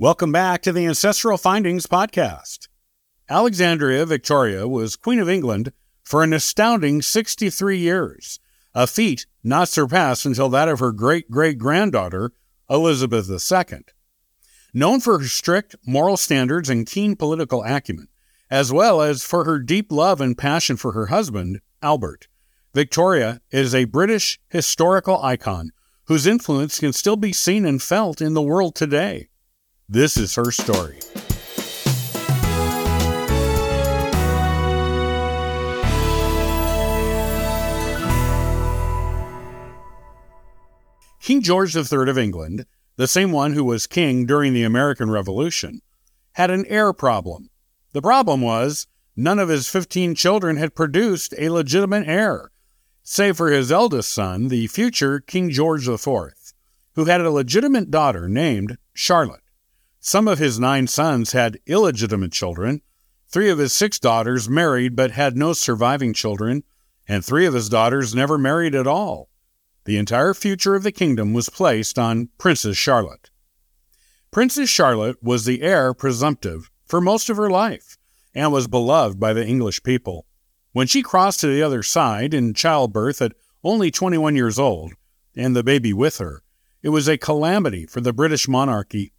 Welcome back to the Ancestral Findings Podcast. Alexandrina Victoria was Queen of England for an astounding 63 years, a feat not surpassed until that of her great great granddaughter, Elizabeth II. Known for her strict moral standards and keen political acumen, as well as for her deep love and passion for her husband, Albert, Victoria is a British historical icon whose influence can still be seen and felt in the world today. This is her story. King George III of England, the same one who was king during the American Revolution, had an heir problem. The problem was none of his 15 children had produced a legitimate heir, save for his eldest son, the future King George IV, who had a legitimate daughter named Charlotte. Some of his nine sons had illegitimate children. Three of his six daughters married but had no surviving children, and three of his daughters never married at all. The entire future of the kingdom was placed on Princess Charlotte. Princess Charlotte was the heir presumptive for most of her life and was beloved by the English people. When she crossed to the other side in childbirth at only 21 years old, and the baby with her, it was a calamity for the British monarchy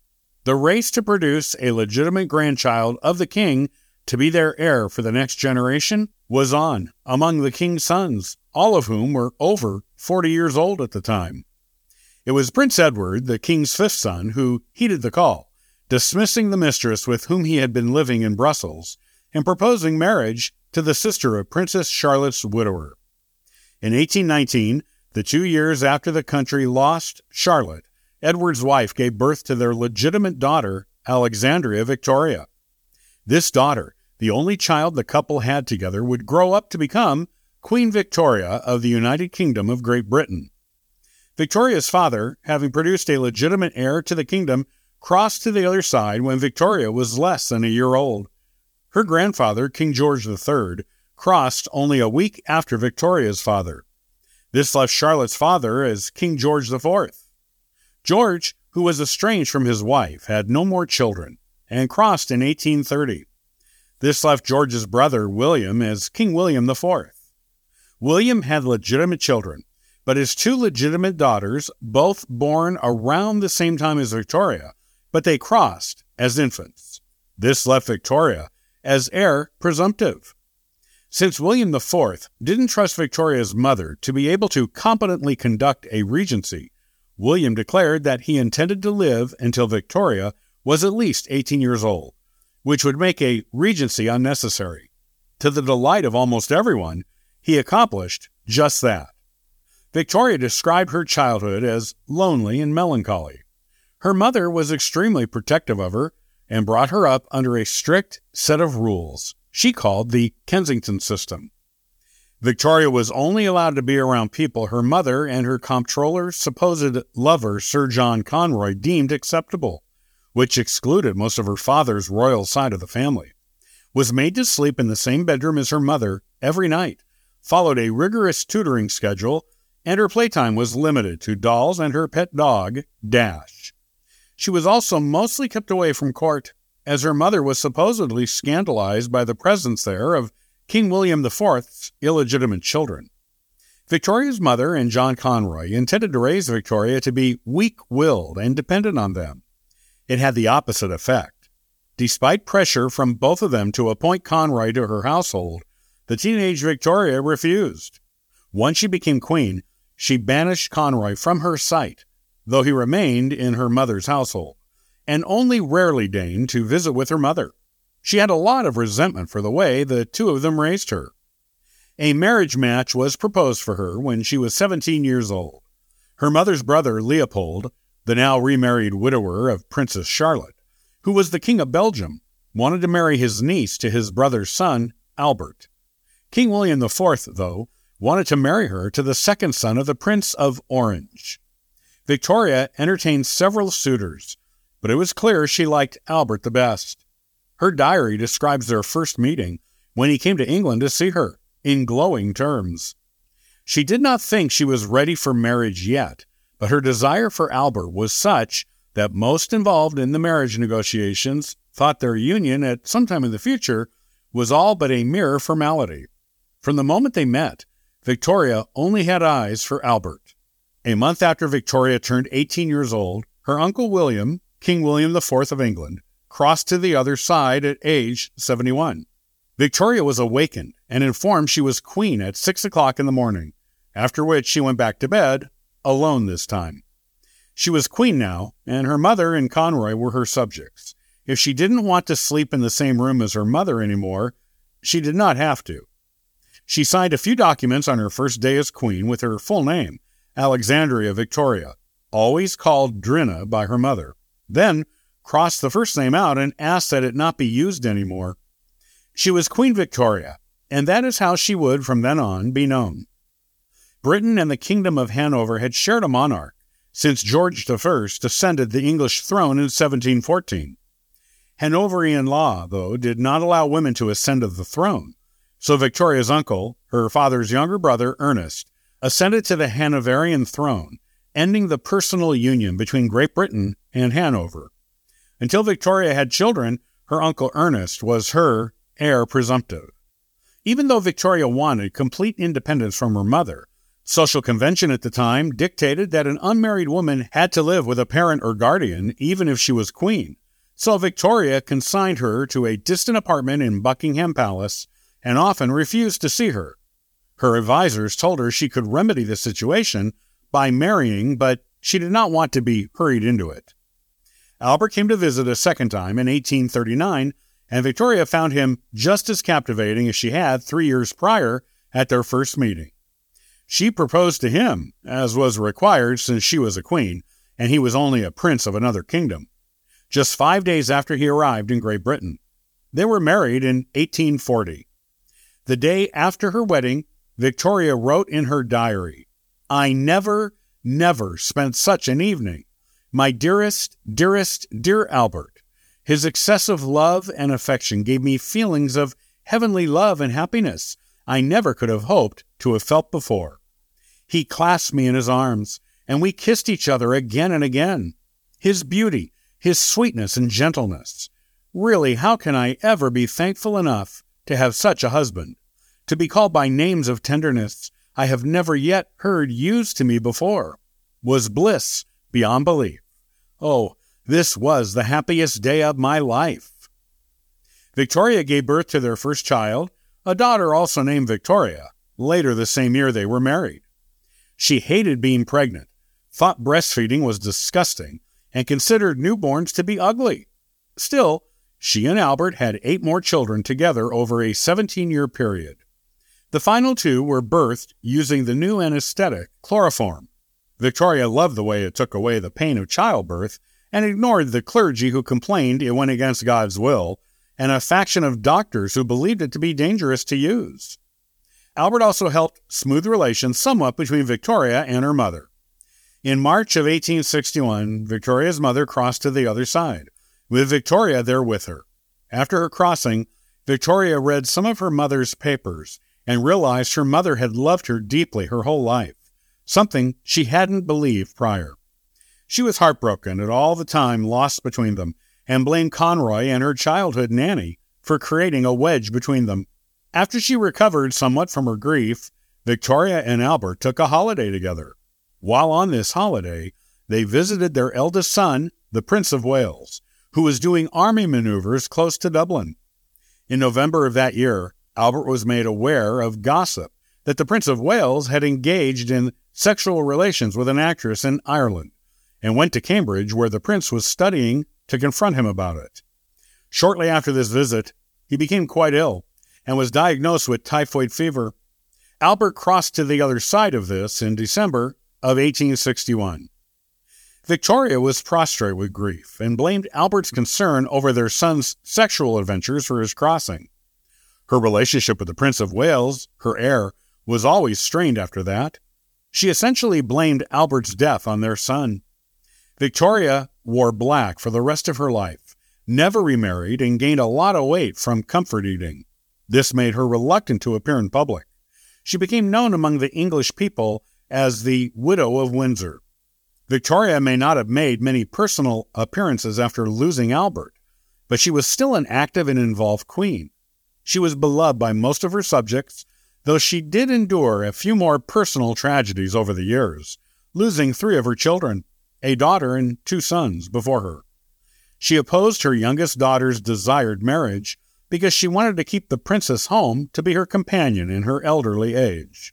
the race to produce a legitimate grandchild of the king to be their heir for the next generation was on among the king's sons, all of whom were over 40 years old at the time. It was Prince Edward, the king's fifth son, who heeded the call, dismissing the mistress with whom he had been living in Brussels and proposing marriage to the sister of Princess Charlotte's widower. In 1819, the two years after the country lost Charlotte, Edward's wife gave birth to their legitimate daughter, Alexandrina Victoria. This daughter, the only child the couple had together, would grow up to become Queen Victoria of the United Kingdom of Great Britain. Victoria's father, having produced a legitimate heir to the kingdom, crossed to the other side when Victoria was less than a year old. Her grandfather, King George III, crossed only a week after Victoria's father. This left Charlotte's father as King George IV. George, who was estranged from his wife, had no more children and crossed in 1830. This left George's brother, William, as King William IV. William had legitimate children, but his two legitimate daughters, both born around the same time as Victoria, but they crossed as infants. This left Victoria as heir presumptive. Since William IV didn't trust Victoria's mother to be able to competently conduct a regency, William declared that he intended to live until Victoria was at least 18 years old, which would make a regency unnecessary. To the delight of almost everyone, he accomplished just that. Victoria described her childhood as lonely and melancholy. Her mother was extremely protective of her and brought her up under a strict set of rules she called the Kensington system. Victoria was only allowed to be around people her mother and her comptroller's supposed lover, Sir John Conroy, deemed acceptable, which excluded most of her father's royal side of the family. Was made to sleep in the same bedroom as her mother every night, followed a rigorous tutoring schedule, and her playtime was limited to dolls and her pet dog, Dash. She was also mostly kept away from court, as her mother was supposedly scandalized by the presence there of King William IV's illegitimate children. Victoria's mother and John Conroy intended to raise Victoria to be weak willed and dependent on them. It had the opposite effect. Despite pressure from both of them to appoint Conroy to her household, the teenage Victoria refused. Once she became queen, she banished Conroy from her sight, though he remained in her mother's household, and only rarely deigned to visit with her mother. She had a lot of resentment for the way the two of them raised her. A marriage match was proposed for her when she was 17 years old. Her mother's brother, Leopold, the now remarried widower of Princess Charlotte, who was the King of Belgium, wanted to marry his niece to his brother's son, Albert. King William IV, though, wanted to marry her to the second son of the Prince of Orange. Victoria entertained several suitors, but it was clear she liked Albert the best. Her diary describes their first meeting when he came to England to see her in glowing terms. She did not think she was ready for marriage yet, but her desire for Albert was such that most involved in the marriage negotiations thought their union at some time in the future was all but a mere formality. From the moment they met, Victoria only had eyes for Albert. A month after Victoria turned 18 years old, her uncle William, King William IV of England, crossed to the other side at age 71. Victoria was awakened and informed she was queen at 6 o'clock in the morning, after which she went back to bed, alone this time. She was queen now, and her mother and Conroy were her subjects. If she didn't want to sleep in the same room as her mother anymore, she did not have to. She signed a few documents on her first day as queen with her full name, Alexandrina Victoria, always called Drina by her mother. Then crossed the first name out and asked that it not be used anymore. She was Queen Victoria, and that is how she would from then on be known. Britain and the Kingdom of Hanover had shared a monarch since George I ascended the English throne in 1714. Hanoverian law, though, did not allow women to ascend to the throne, so Victoria's uncle, her father's younger brother, Ernest, ascended to the Hanoverian throne, ending the personal union between Great Britain and Hanover. Until Victoria had children, her uncle Ernest was her heir presumptive. Even though Victoria wanted complete independence from her mother, social convention at the time dictated that an unmarried woman had to live with a parent or guardian even if she was queen. So Victoria consigned her to a distant apartment in Buckingham Palace and often refused to see her. Her advisers told her she could remedy the situation by marrying, but she did not want to be hurried into it. Albert came to visit a second time in 1839, and Victoria found him just as captivating as she had three years prior at their first meeting. She proposed to him, as was required since she was a queen, and he was only a prince of another kingdom, just five days after he arrived in Great Britain. They were married in 1840. The day after her wedding, Victoria wrote in her diary, I never, never spent such an evening. My dearest, dearest, dear Albert, his excessive love and affection gave me feelings of heavenly love and happiness I never could have hoped to have felt before. He clasped me in his arms, and we kissed each other again and again. His beauty, his sweetness and gentleness. Really, how can I ever be thankful enough to have such a husband? To be called by names of tenderness I have never yet heard used to me before, was bliss beyond belief. Oh, this was the happiest day of my life. Victoria gave birth to their first child, a daughter also named Victoria. Later the same year, they were married. She hated being pregnant, thought breastfeeding was disgusting, and considered newborns to be ugly. Still, she and Albert had eight more children together over a 17 year period. The final two were birthed using the new anesthetic, chloroform. Victoria loved the way it took away the pain of childbirth and ignored the clergy who complained it went against God's will and a faction of doctors who believed it to be dangerous to use. Albert also helped smooth relations somewhat between Victoria and her mother. In March of 1861, Victoria's mother crossed to the other side, with Victoria there with her. After her crossing, Victoria read some of her mother's papers and realized her mother had loved her deeply her whole life, something she hadn't believed prior. She was heartbroken at all the time lost between them and blamed Conroy and her childhood nanny for creating a wedge between them. After she recovered somewhat from her grief, Victoria and Albert took a holiday together. While on this holiday, they visited their eldest son, the Prince of Wales, who was doing army maneuvers close to Dublin. In November of that year, Albert was made aware of gossip that the Prince of Wales had engaged in sexual relations with an actress in Ireland and went to Cambridge, where the prince was studying, to confront him about it. Shortly after this visit, he became quite ill and was diagnosed with typhoid fever. Albert crossed to the other side of this in December of 1861. Victoria was prostrate with grief and blamed Albert's concern over their son's sexual adventures for his crossing. Her relationship with the Prince of Wales, her heir, was always strained after that. She essentially blamed Albert's death on their son. Victoria wore black for the rest of her life, never remarried, and gained a lot of weight from comfort eating. This made her reluctant to appear in public. She became known among the English people as the Widow of Windsor. Victoria may not have made many personal appearances after losing Albert, but she was still an active and involved queen. She was beloved by most of her subjects, though she did endure a few more personal tragedies over the years, losing three of her children, a daughter and two sons, before her. She opposed her youngest daughter's desired marriage because she wanted to keep the princess home to be her companion in her elderly age.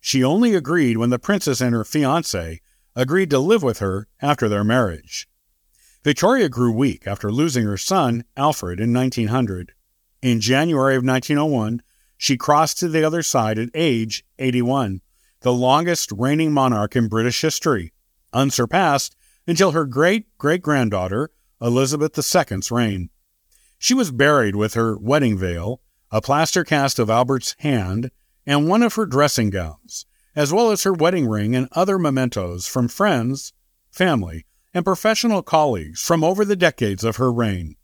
She only agreed when the princess and her fiance agreed to live with her after their marriage. Victoria grew weak after losing her son, Alfred, in 1900. In January of 1901, she crossed to the other side at age 81, the longest reigning monarch in British history, unsurpassed until her great great granddaughter, Elizabeth II's reign. She was buried with her wedding veil, a plaster cast of Albert's hand, and one of her dressing gowns, as well as her wedding ring and other mementos from friends, family, and professional colleagues from over the decades of her reign.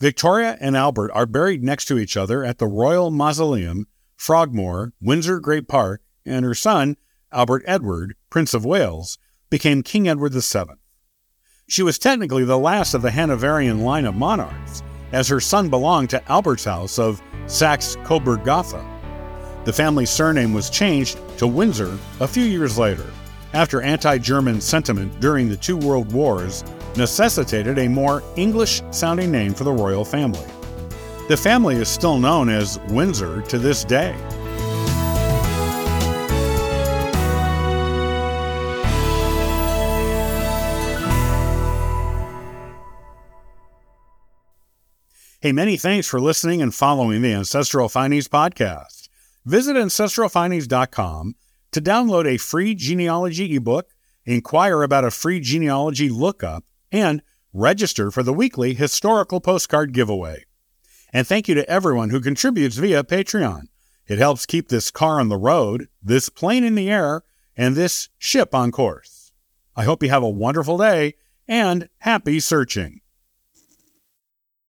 Victoria and Albert are buried next to each other at the Royal Mausoleum, Frogmore, Windsor Great Park, and her son, Albert Edward, Prince of Wales, became King Edward VII. She was technically the last of the Hanoverian line of monarchs, as her son belonged to Albert's house of Saxe Coburg Gotha. The family's surname was changed to Windsor a few years later, after anti German sentiment during the two world wars necessitated a more English sounding name for the royal family. The family is still known as Windsor to this day. Hey, many thanks for listening and following the Ancestral Findings podcast. Visit ancestralfindings.com to download a free genealogy ebook, inquire about a free genealogy lookup, and register for the weekly historical postcard giveaway. And thank you to everyone who contributes via Patreon. It helps keep this car on the road, this plane in the air, and this ship on course. I hope you have a wonderful day and happy searching.